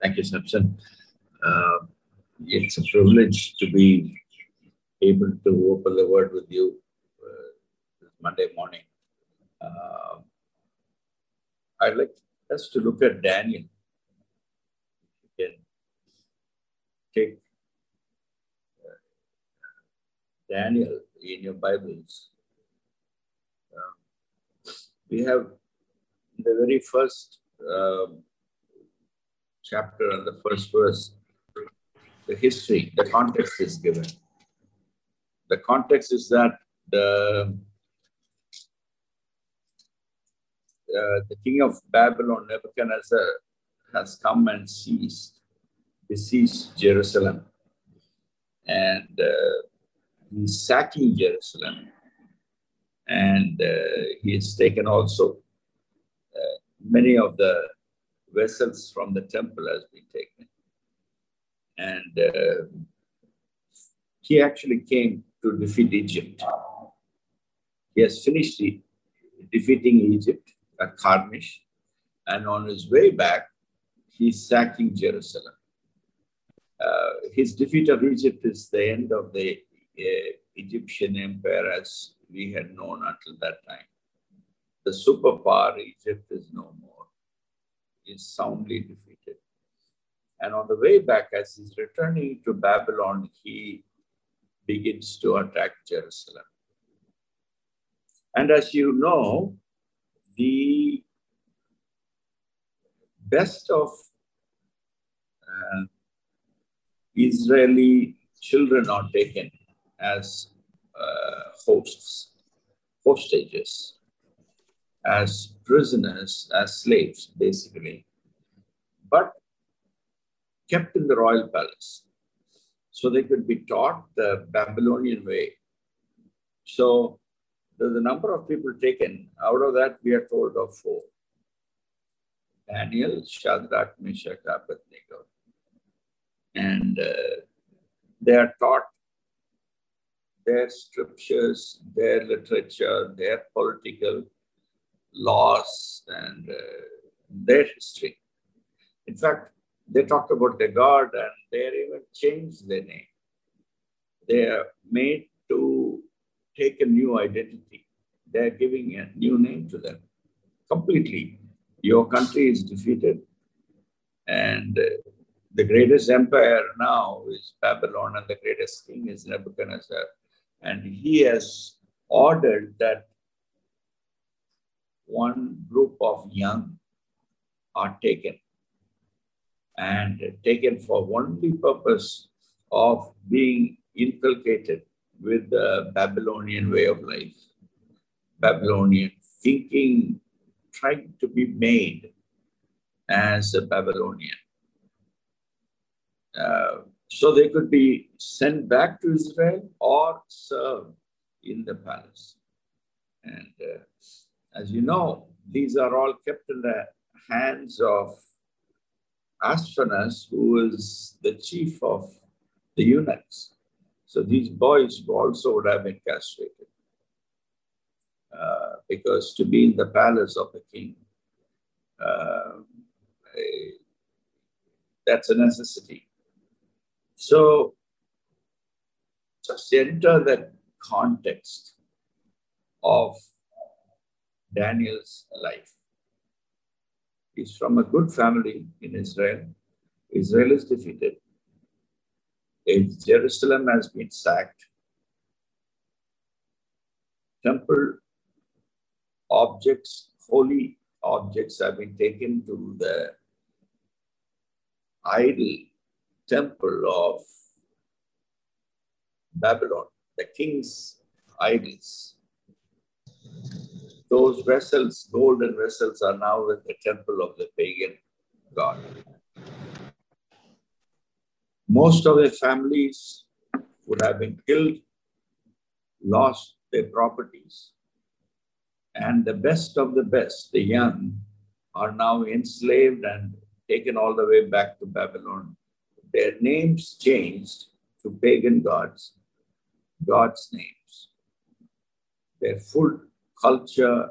Thank you, Samson. Uh, it's a privilege to be able to open the word with you uh, Monday morning. Uh, I'd like us to look at Daniel. You can take uh, Daniel in your Bibles. Uh, we have the very first um, chapter and the first verse, the history, the context is given. The context is that the uh, the king of Babylon, Nebuchadnezzar, has come and seized, besieged Jerusalem. And uh, he's sacking Jerusalem. And uh, he has taken also uh, many of the vessels from the temple has been taken. And uh, he actually came to defeat Egypt. He has finished defeating Egypt at Carchemish, and on his way back, he's sacking Jerusalem. Uh, his defeat of Egypt is the end of the uh, Egyptian empire as we had known until that time. The superpower Egypt is no more is soundly defeated. And on the way back, as he's returning to Babylon, he begins to attack Jerusalem. And as you know, the best of uh, Israeli children are taken as uh, hosts, hostages as prisoners, as slaves, basically, but kept in the royal palace. So they could be taught the Babylonian way. So a number of people taken. Out of that, we are told of four. Daniel, Shadrach, Meshach, Abednego. And uh, they are taught their scriptures, their literature, their political laws and uh, their history. In fact, they talked about the God and they even changed their name. They are made to take a new identity. They're giving a new name to them completely. Your country is defeated, and uh, the greatest empire now is Babylon, and the greatest king is Nebuchadnezzar. And he has ordered that one group of young are taken and taken for only purpose of being inculcated with the Babylonian way of life, Babylonian thinking, trying to be made as a Babylonian. Uh, so they could be sent back to Israel or served in the palace. And uh, as you know, these are all kept in the hands of Ashpenaz, who is the chief of the eunuchs. So these boys also would have been castrated. Uh, because to be in the palace of the king, uh, that's a necessity. So just enter the context of Daniel's life. He's from a good family in Israel. Israel is defeated. Jerusalem has been sacked. Temple objects, holy objects have been taken to the idol temple of Babylon, the king's idols. Those vessels, golden vessels, are now in the temple of the pagan god. Most of their families would have been killed, lost their properties. And the best of the best, the young, are now enslaved and taken all the way back to Babylon. Their names changed to pagan gods, God's names. Their full culture,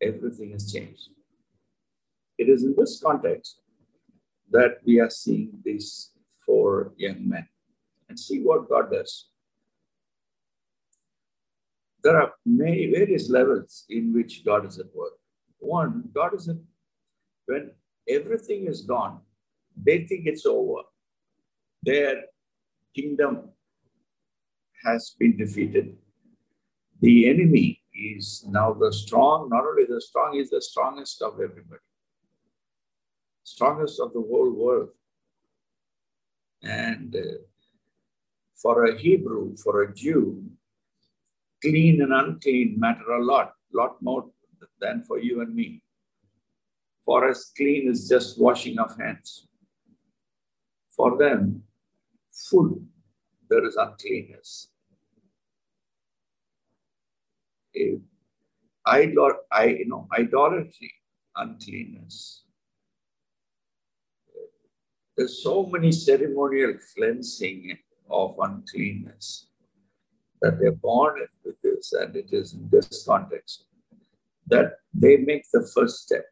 everything has changed. It is in this context that we are seeing these four young men and see what God does. There are many various levels in which God is at work. One, God is at, when everything is gone, they think it's over. Their kingdom has been defeated. The enemy is now the strong, not only the strong, is the strongest of everybody, strongest of the whole world. And uh, for a Hebrew, for a Jew, clean and unclean matter a lot, lot more than for you and me. For us, clean is just washing of hands. For them, full, there is uncleanness. Idol, I, you know, idolatry, uncleanness. There's so many ceremonial cleansing of uncleanness that they're born with this, and it is in this context that they make the first step.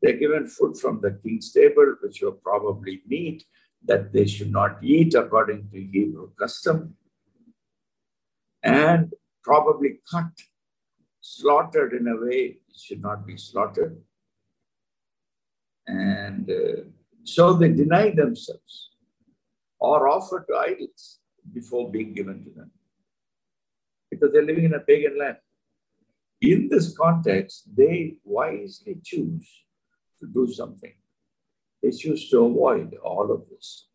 They're given food from the king's table, which were probably meat that they should not eat according to Hebrew custom, and probably cut, slaughtered in a way it should not be slaughtered. And uh, so they deny themselves or offer to idols before being given to them because they're living in a pagan land. In this context, they wisely choose to do something. They choose to avoid all of this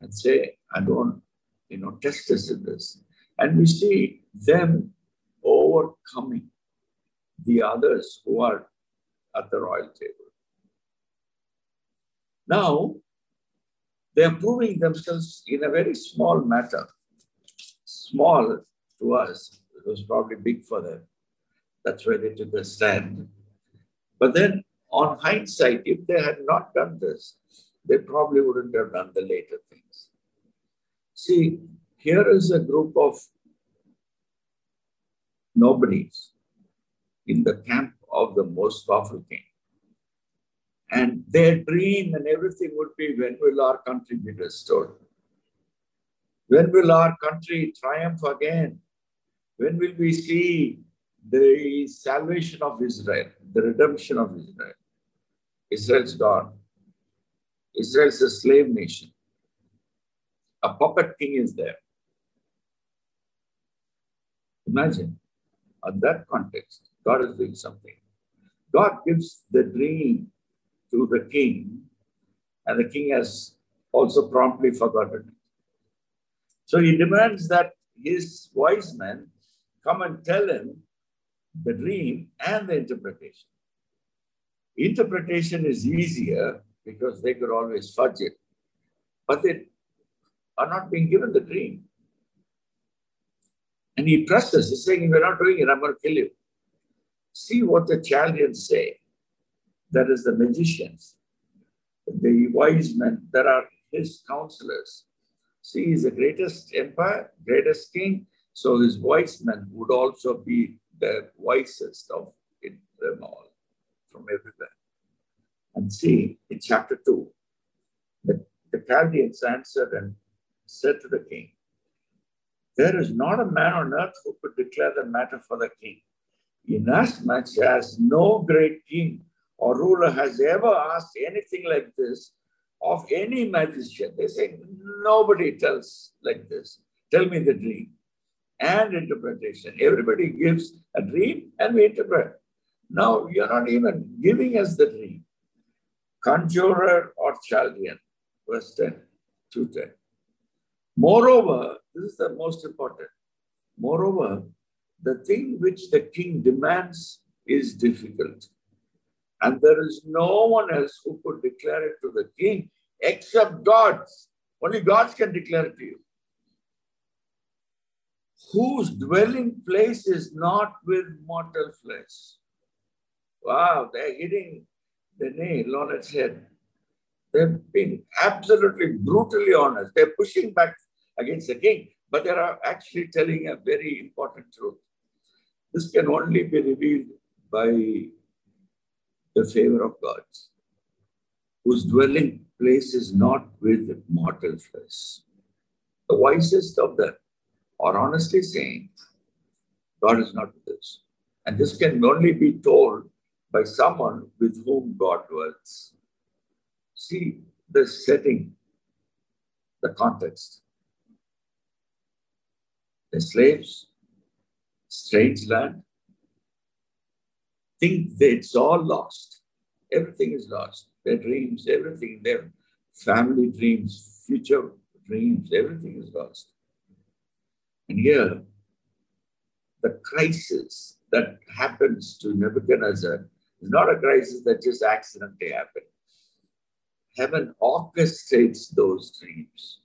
and say, I don't, you know, test us in this. And we see them overcoming the others who are at the royal table. Now, they are proving themselves in a very small matter. Small to us, it was probably big for them. That's why they took a stand. But then, on hindsight, if they had not done this, they probably wouldn't have done the later things. See, here is a group of nobodies in the camp of the most powerful king. And their dream and everything would be when will our country be restored? When will our country triumph again? When will we see the salvation of Israel, the redemption of Israel? Israel's gone. Israel's a slave nation. A puppet king is there. Imagine in that context, God is doing something. God gives the dream to the king, and the king has also promptly forgotten it. So he demands that his wise men come and tell him the dream and the interpretation. Interpretation is easier because they could always fudge it, but they are not being given the dream. And he presses, he's saying, if you're not doing it, I'm going to kill you. See what the Chaldeans say. That is the magicians, the wise men that are his counselors. See, he's the greatest empire, greatest king. So his wise men would also be the wisest of them all from everywhere. And see, in chapter 2, the, the Chaldeans answered and said to the king, there is not a man on earth who could declare the matter for the king, inasmuch as no great king or ruler has ever asked anything like this of any magician. They say, nobody tells like this. Tell me the dream and interpretation. Everybody gives a dream and we interpret. Now you're not even giving us the dream. Conjurer or Chaldean, verse 10, 210. Moreover, this is the most important. Moreover, the thing which the king demands is difficult. And there is no one else who could declare it to the king except gods. Only gods can declare it to you. Whose dwelling place is not with mortal flesh. Wow, they're hitting the nail on its head. They've been absolutely brutally honest. They're pushing back against the king, but they are actually telling a very important truth. This can only be revealed by the favor of God. whose dwelling place is not with mortal flesh. The wisest of them are honestly saying, God is not with us. And this can only be told by someone with whom God dwells. See the setting, the context. The slaves, strange land, think that it's all lost. Everything is lost. Their dreams, everything, their family dreams, future dreams, everything is lost. And here, the crisis that happens to Nebuchadnezzar is not a crisis that just accidentally happened. Heaven orchestrates those dreams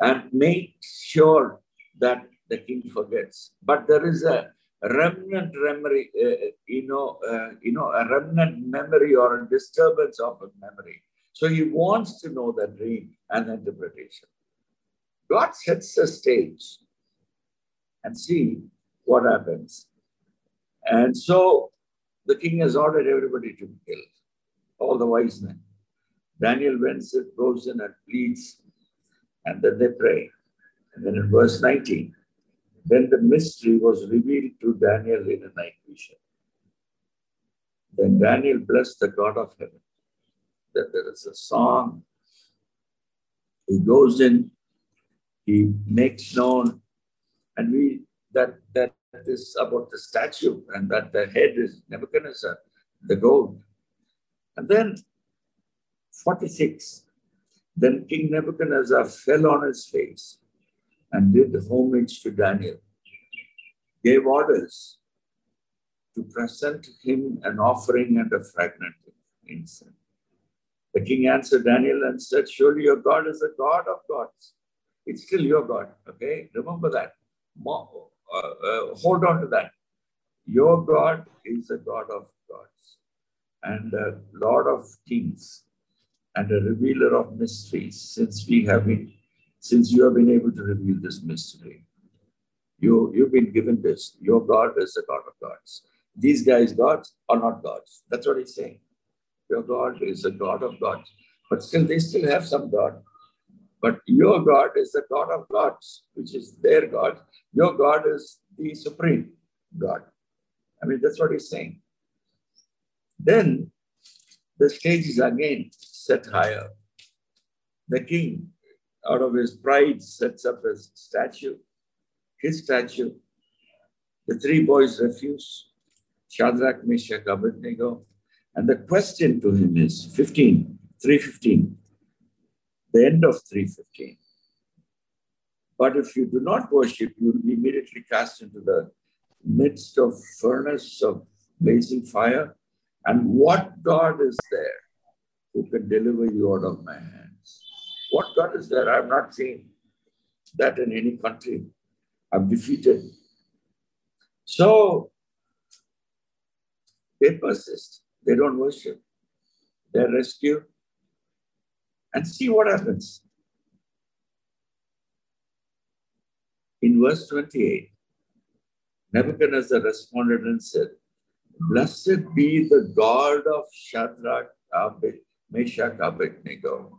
and makes sure that the king forgets. But there is a remnant memory, uh, you know, uh, you know, a remnant memory or a disturbance of a memory. So he wants to know the dream and the interpretation. God sets the stage and see what happens. And so the king has ordered everybody to be killed, all the wise men. Daniel went, goes in and pleads, and then they pray. And then in verse 19, then the mystery was revealed to Daniel in a night vision. Then Daniel blessed the God of heaven. Then there is a song. He goes in, he makes known, and we that that is about the statue and that the head is Nebuchadnezzar, the gold. And then 46, then King Nebuchadnezzar fell on his face and did homage to Daniel, gave orders to present him an offering and a fragrant incense. The king answered Daniel and said, Surely your God is a God of gods. It's still your God, okay? Remember that. Uh, uh, hold on to that. Your God is a God of gods and a Lord of kings and a revealer of mysteries since we have been since you have been able to reveal this mystery. You, you've been given this. Your God is the God of gods. These guys, gods, are not gods. That's what he's saying. Your God is the God of gods. But still, they still have some God. But your God is the God of gods, which is their God. Your God is the supreme God. I mean, that's what he's saying. Then the stage is again set higher. The king out of his pride, sets up a statue, his statue. The three boys refuse. Shadrach, Meshach, Abednego. And the question to him is 15, 315, the end of 315. But if you do not worship, you will be immediately cast into the midst of furnace of blazing fire. And what God is there who can deliver you out of my hand? What God is there? I have not seen that in any country. I'm defeated. So they persist. They don't worship. They're rescued. And see what happens. In verse 28, Nebuchadnezzar responded and said, Blessed be the God of Shadrach, Abed, Meshach, Abednego,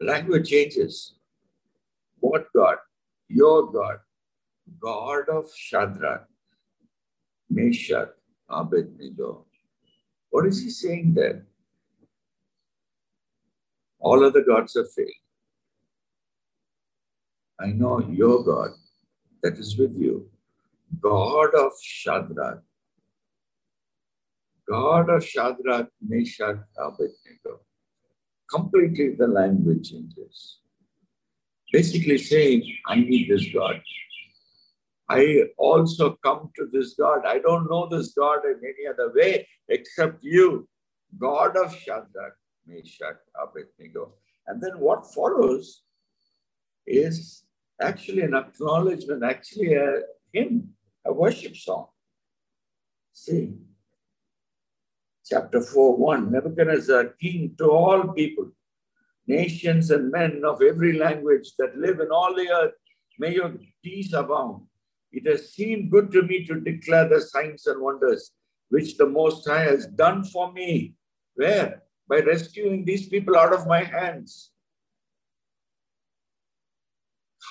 language changes. What God? Your God. God of Shadrach, Meshach, Abednego. What is he saying there? All other gods have failed. I know your God that is with you. God of Shadrach. God of Shadrach, Meshach, Abednego completely the language changes. Basically saying, I need this God. I also come to this God. I don't know this God in any other way except you, God of Shadrach, Meshach, Abednego. And then what follows is actually an acknowledgement, actually a hymn, a worship song. See, chapter 4 1 Nebuchadnezzar, king to all people, nations and men of every language that live in all the earth, may your peace abound. It has seemed good to me to declare the signs and wonders which the Most High has done for me. Where? by rescuing these people out of my hands.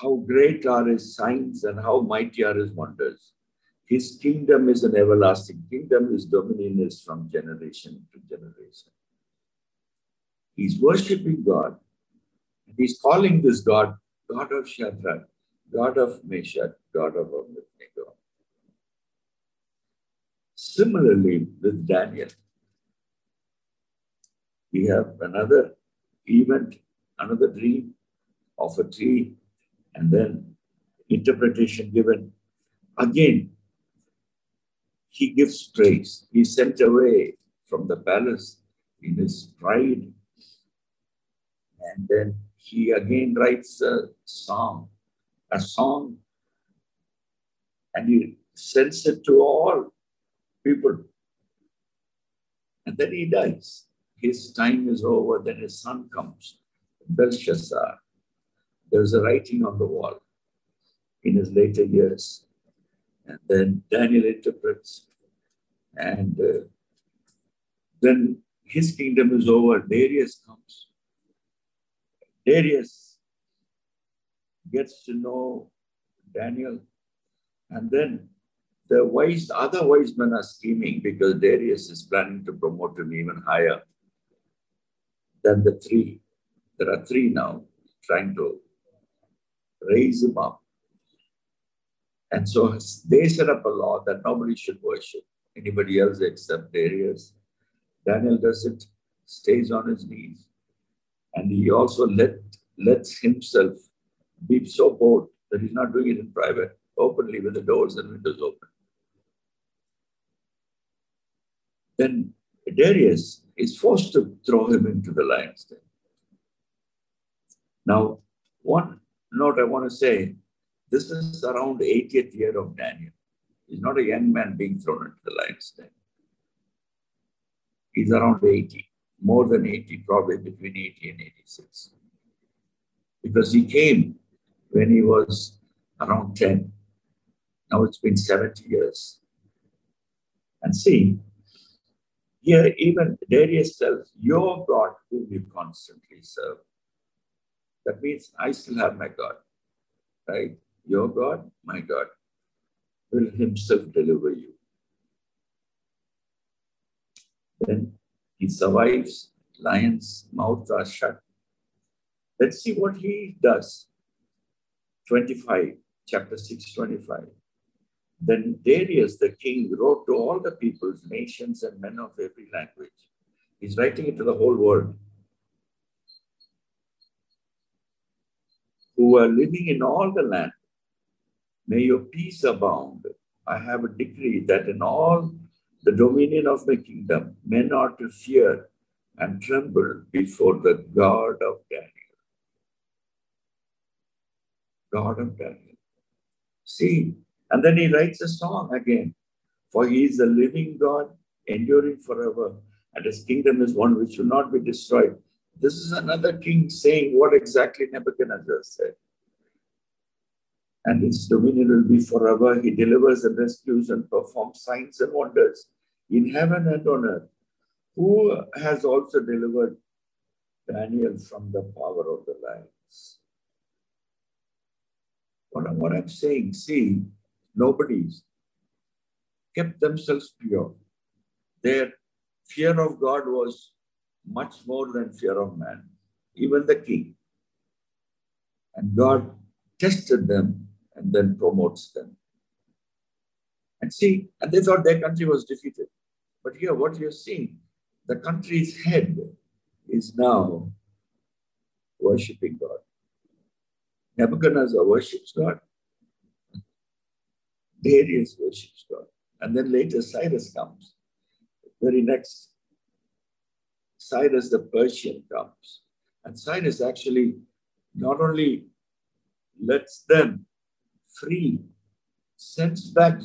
How great are his signs and how mighty are his wonders. His kingdom is an everlasting kingdom, his dominion is from generation to generation. He's worshiping God. He's calling this God, God of Shadrach, God of Meshach, God of Abednego. Similarly, with Daniel, we have another event, another dream of a tree, and then interpretation given. Again, he gives praise. He sent away from the palace in his pride. And then he again writes a song, a song, and he sends it to all people. And then he dies his time is over, then his son comes, Belshazzar. There's a writing on the wall in his later years. And then Daniel interprets, and uh, then his kingdom is over. Darius comes. Darius gets to know Daniel, and then the wise, other wise men are scheming because Darius is planning to promote him even higher than the three. There are three now trying to raise him up. And so they set up a law that nobody should worship anybody else except Darius. Daniel does it, stays on his knees, and he also let lets himself be so bold that he's not doing it in private, openly with the doors and windows open. Then Darius is forced to throw him into the lion's den. Now, one note I want to say this is around 80th year of Daniel. He's not a young man being thrown into the lion's den. He's around 80, more than 80, probably between 80 and 86. Because he came when he was around 10. Now it's been 70 years. And see, here, even Darius tells, Your God, whom you constantly serve. That means I still have my God, right? Your God, my God, will himself deliver you. Then he survives, lion's mouths are shut. Let's see what he does. 25, chapter 6, 25. Then Darius the king wrote to all the peoples, nations, and men of every language. He's writing it to the whole world. Who are living in all the land. May your peace abound. I have a decree that in all the dominion of my kingdom, men are to fear and tremble before the God of Daniel. God of Daniel. See, and then he writes a song again. For he is the living God, enduring forever, and his kingdom is one which will not be destroyed. This is another king saying what exactly Nebuchadnezzar said. And his dominion will be forever. He delivers and rescues and performs signs and wonders in heaven and on earth. Who has also delivered Daniel from the power of the lions? What, what I'm saying, see, Nobody's kept themselves pure. Their fear of God was much more than fear of man, even the king. And God tested them and then promotes them. And see, and they thought their country was defeated. But here, what you're seeing, the country's head is now worshipping God. Nebuchadnezzar worships God. Darius worships God. And then later Cyrus comes. Very next, Cyrus the Persian comes. And Cyrus actually not only lets them free, sends back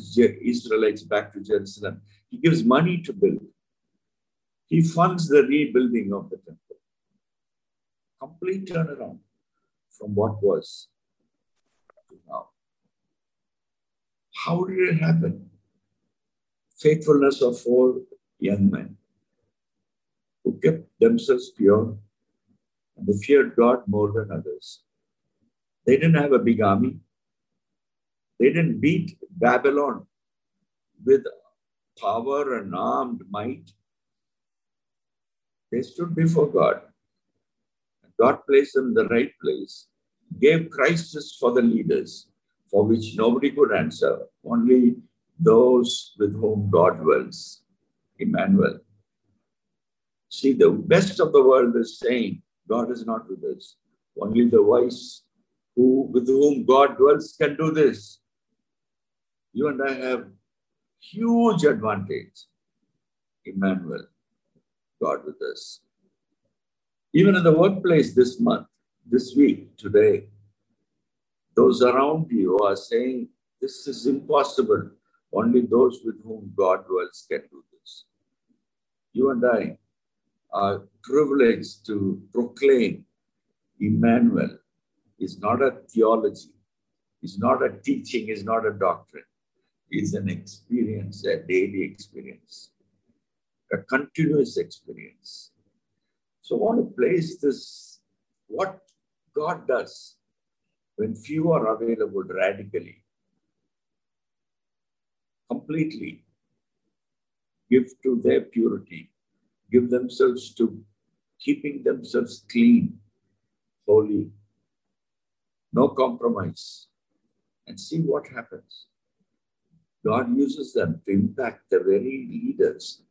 Israelites back to Jerusalem. He gives money to build. He funds the rebuilding of the temple. Complete turnaround from what was to now. How did it happen? Faithfulness of four young men. who kept themselves pure and they feared God more than others. They didn't have a big army. They didn't beat Babylon with power and armed might. They stood before God. God placed them in the right place, gave crisis for the leaders, for which nobody could answer, only those with whom God dwells. Emmanuel. See, the best of the world is saying, God is not with us. Only the wise who with whom God dwells can do this. You and I have huge advantage. Emmanuel, God with us. Even in the workplace this month, this week, today, those around you are saying, This is impossible. Only those with whom God dwells can do this. You and I are privileged to proclaim Emmanuel is not a theology, it's not a teaching, it's not a doctrine. It's an experience, a daily experience, a continuous experience. So I want to place this, what God does when few are available radically, completely, give to their purity, give themselves to keeping themselves clean, holy, no compromise, and see what happens. God uses them to impact the very leaders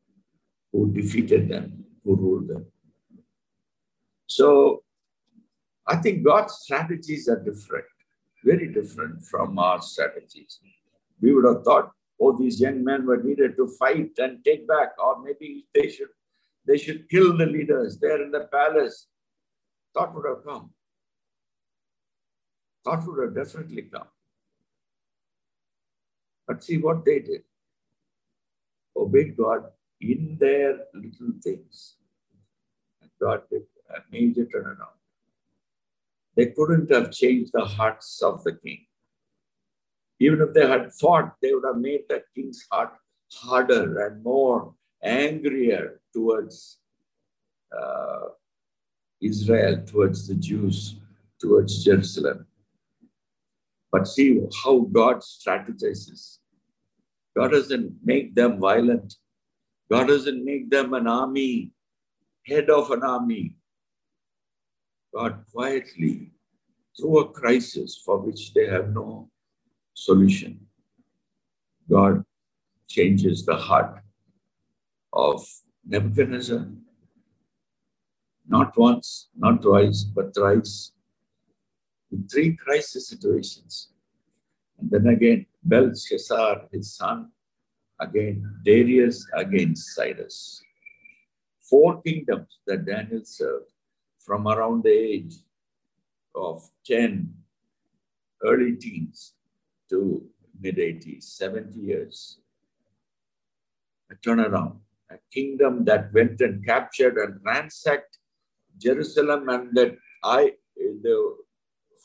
who defeated them, who ruled them. So I think God's strategies are different, very different from our strategies. We would have thought, oh, these young men were needed to fight and take back, or maybe they should they should kill the leaders there in the palace. Thought would have come. Thought would have definitely come. But see what they did. Obeyed God in their little things. And God did a major turnaround. They couldn't have changed the hearts of the king. Even if they had fought, they would have made the king's heart harder and more angrier towards uh, Israel, towards the Jews, towards Jerusalem. But see how God strategizes. God doesn't make them violent. God doesn't make them an army, head of an army. God quietly, through a crisis for which they have no solution, God changes the heart of Nebuchadnezzar. Not once, not twice, but thrice. In three crisis situations. And then again, Belshazzar, his son, again Darius against Cyrus. Four kingdoms that Daniel served from around the age of 10, early teens to mid 80s, 70 years. A turnaround a kingdom that went and captured and ransacked Jerusalem and that I, the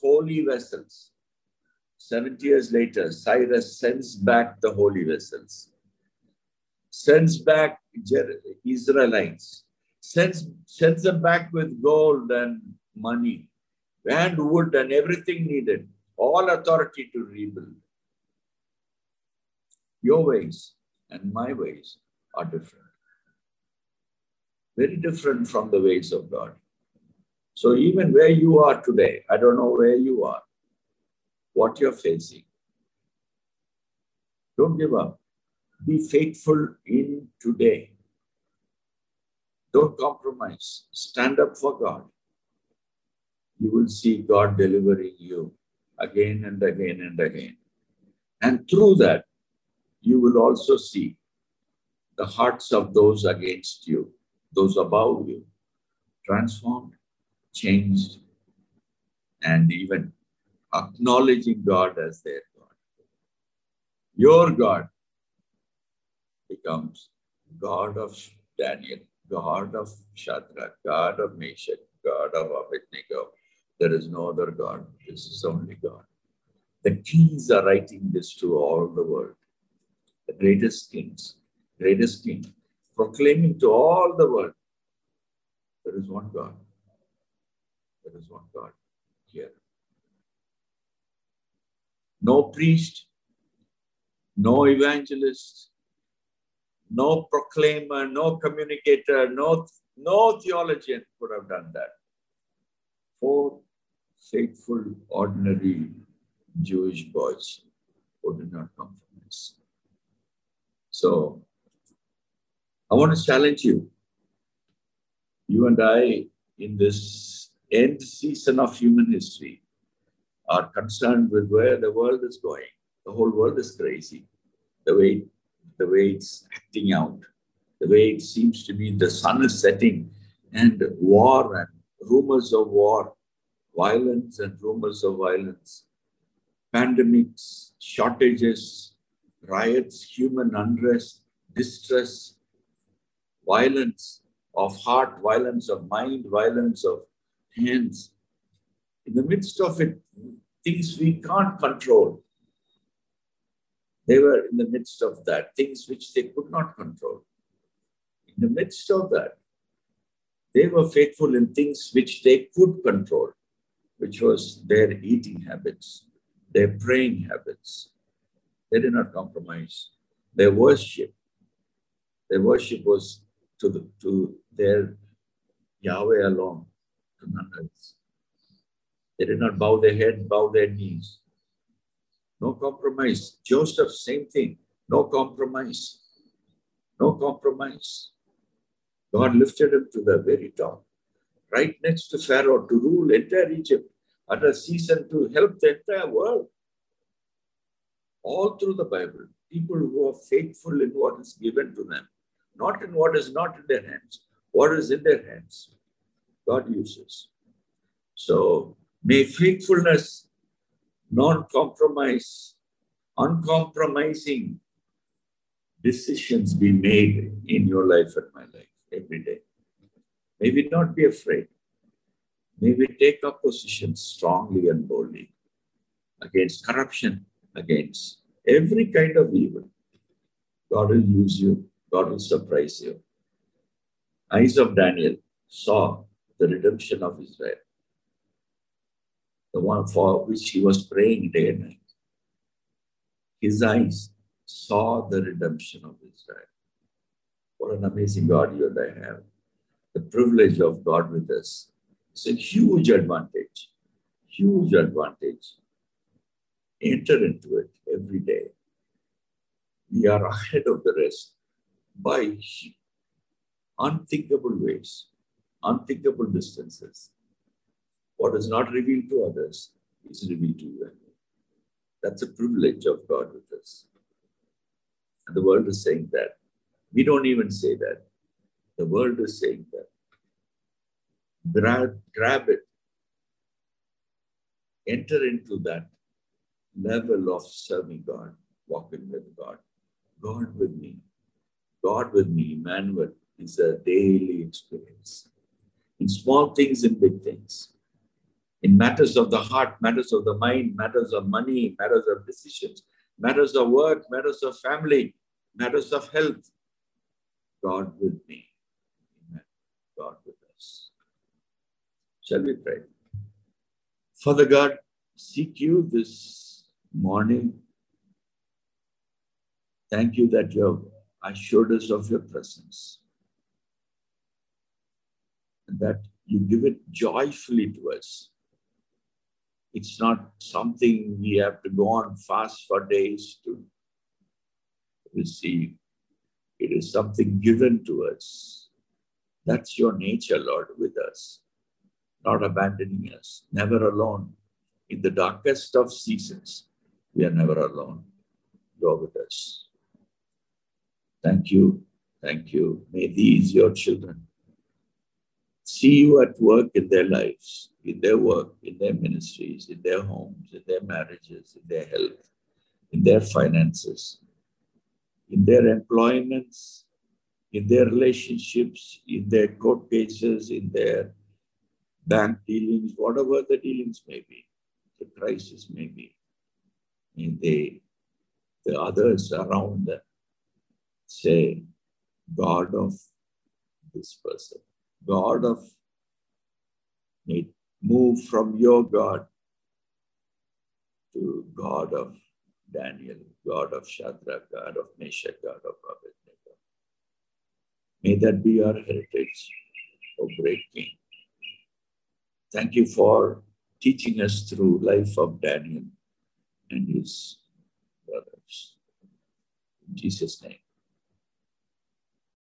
holy vessels. 70 years later, Cyrus sends back the holy vessels, sends back Israelites, sends, sends them back with gold and money and wood and everything needed, all authority to rebuild. Your ways and my ways are different very different from the ways of God. So even where you are today, I don't know where you are, what you're facing. Don't give up. Be faithful in today. Don't compromise. Stand up for God. You will see God delivering you again and again and again. And through that, you will also see the hearts of those against you those above you, transformed, changed, and even acknowledging God as their God. Your God becomes God of Daniel, God of Shadrach, God of Meshach, God of Abednego. There is no other God. This is only God. The kings are writing this to all the world. The greatest kings, greatest king proclaiming to all the world There is one God. There is one God here. No priest, no evangelist, no proclaimer, no communicator, no, no theologian could have done that. Four faithful, ordinary Jewish boys who did not compromise. So, I want to challenge you. You and I, in this end season of human history, are concerned with where the world is going. The whole world is crazy. The way, the way it's acting out, the way it seems to be the sun is setting, and war and rumors of war, violence and rumors of violence, pandemics, shortages, riots, human unrest, distress, violence of heart, violence of mind, violence of hands. In the midst of it, things we can't control. They were in the midst of that, things which they could not control. In the midst of that, they were faithful in things which they could control, which was their eating habits, their praying habits. They did not compromise. Their worship, their worship was to, the, to their Yahweh alone, They did not bow their head, bow their knees. No compromise. Joseph, same thing. No compromise. No compromise. God lifted him to the very top, right next to Pharaoh to rule entire Egypt at a season to help the entire world. All through the Bible, people who are faithful in what is given to them, not in what is not in their hands, what is in their hands, God uses. So May faithfulness, non compromise, uncompromising decisions be made in your life and my life every day. May we not be afraid. May we take up position strongly and boldly against corruption, against every kind of evil. God will use you, God will surprise you. Eyes of Daniel saw the redemption of Israel the one for which he was praying day and night. His eyes saw the redemption of Israel. What an amazing God you and I have. The privilege of God with us. It's a huge advantage, huge advantage. Enter into it every day. We are ahead of the rest by unthinkable ways, unthinkable distances. What is not revealed to others is revealed to you. That's a privilege of God with us. And the world is saying that. We don't even say that. The world is saying that. Grab, grab it. Enter into that level of serving God, walking with God. God with me. God with me, Emmanuel, is a daily experience. In small things and big things in matters of the heart, matters of the mind, matters of money, matters of decisions, matters of work, matters of family, matters of health. God with me. Amen. God with us. Shall we pray? Father God, seek you this morning. Thank you that you have assured us of your presence. That you give it joyfully to us it's not something we have to go on fast for days to receive. It is something given to us. That's your nature, Lord, with us, not abandoning us, never alone. In the darkest of seasons, we are never alone. Go with us. Thank you. Thank you. May these, your children, see you at work in their lives, in their work, in their ministries, in their homes, in their marriages, in their health, in their finances, in their employments, in their relationships, in their court cases, in their bank dealings, whatever the dealings may be, the crisis may be. May they, the others around them, say, God of this person God of may move from your God to God of Daniel, God of Shadrach, God of Meshach, God of Abednego. May that be our heritage, O great King. Thank you for teaching us through life of Daniel and his brothers. In Jesus' name.